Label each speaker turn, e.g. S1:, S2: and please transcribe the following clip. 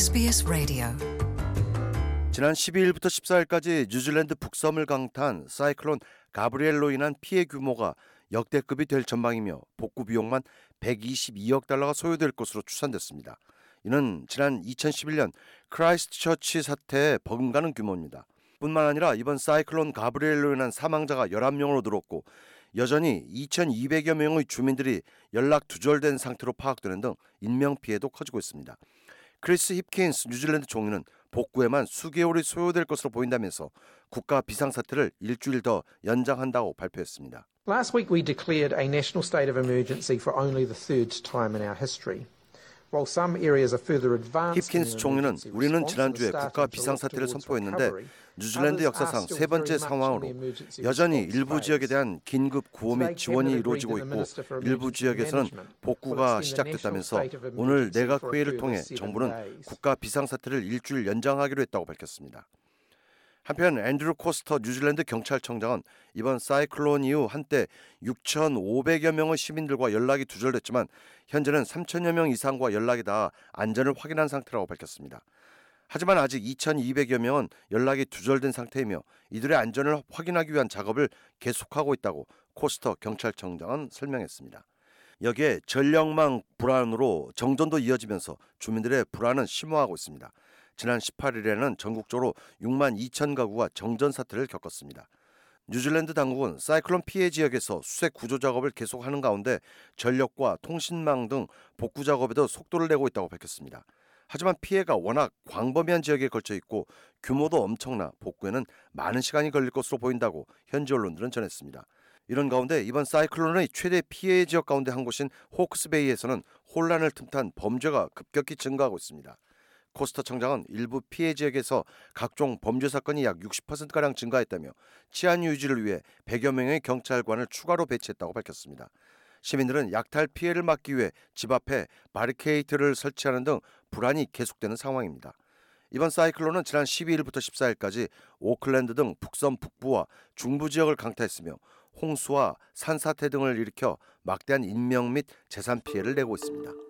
S1: SBS Radio.
S2: 지난 12일부터 14일까지 뉴질랜드 북섬을 강타한 사이클론 가브리엘로 인한 피해 규모가 역대급이 될 전망이며 복구 비용만 122억 달러가 소요될 것으로 추산됐습니다. 이는 지난 2011년 크라이스트처치 사태에 버금가는 규모입니다. 뿐만 아니라 이번 사이클론 가브리엘로 인한 사망자가 11명으로 늘었고 여전히 2,200여 명의 주민들이 연락 두절된 상태로 파악되는 등 인명 피해도 커지고 있습니다. 크리스 힙킨스 뉴질랜드 총리는 복구에만 수개월이 소요될 것으로 보인다면서 국가 비상사태를 일주일 더 연장한다고 발표했습니다.
S3: Last week we declared a national state of emergency for only the third time in our history.
S2: 힙킨스 총리는 우리는 지난주에
S3: are
S2: 국가 비상사태를 선포했는데 뉴질랜드 역사상 세 번째 상황으로 여전히 일부 지역에. 대한 긴급 구호 및 지원이 이루어지고 있고 일부 지역에서는 복구가 시작됐다면서 오늘 내각 회의를 통해 정부는. 국가 비상사태를 일주일 연장하기로 했다고 밝혔습니다. 한편 앤드루 코스터 뉴질랜드 경찰청장은 이번 사이클론 이후 한때 6,500여 명의 시민들과 연락이 두절됐지만 현재는 3천여 명 이상과 연락이 닿아 안전을 확인한 상태라고 밝혔습니다. 하지만 아직 2,200여 명은 연락이 두절된 상태이며 이들의 안전을 확인하기 위한 작업을 계속하고 있다고 코스터 경찰청장은 설명했습니다. 여기에 전력망 불안으로 정전도 이어지면서 주민들의 불안은 심화하고 있습니다. 지난 18일에는 전국적으로 6만 2천 가구가 정전 사태를 겪었습니다. 뉴질랜드 당국은 사이클론 피해 지역에서 수색 구조 작업을 계속하는 가운데 전력과 통신망 등 복구 작업에도 속도를 내고 있다고 밝혔습니다. 하지만 피해가 워낙 광범위한 지역에 걸쳐 있고 규모도 엄청나 복구에는 많은 시간이 걸릴 것으로 보인다고 현지 언론들은 전했습니다. 이런 가운데 이번 사이클론의 최대 피해 지역 가운데 한 곳인 호크스베이에서는 혼란을 틈탄 범죄가 급격히 증가하고 있습니다. 코스터 청장은 일부 피해 지역에서 각종 범죄 사건이 약 60%가량 증가했다며 치안 유지를 위해 100여 명의 경찰관을 추가로 배치했다고 밝혔습니다. 시민들은 약탈 피해를 막기 위해 집 앞에 바리케이트를 설치하는 등 불안이 계속되는 상황입니다. 이번 사이클론은 지난 12일부터 14일까지 오클랜드 등 북섬 북부와 중부 지역을 강타했으며 홍수와 산사태 등을 일으켜 막대한 인명 및 재산 피해를 내고 있습니다.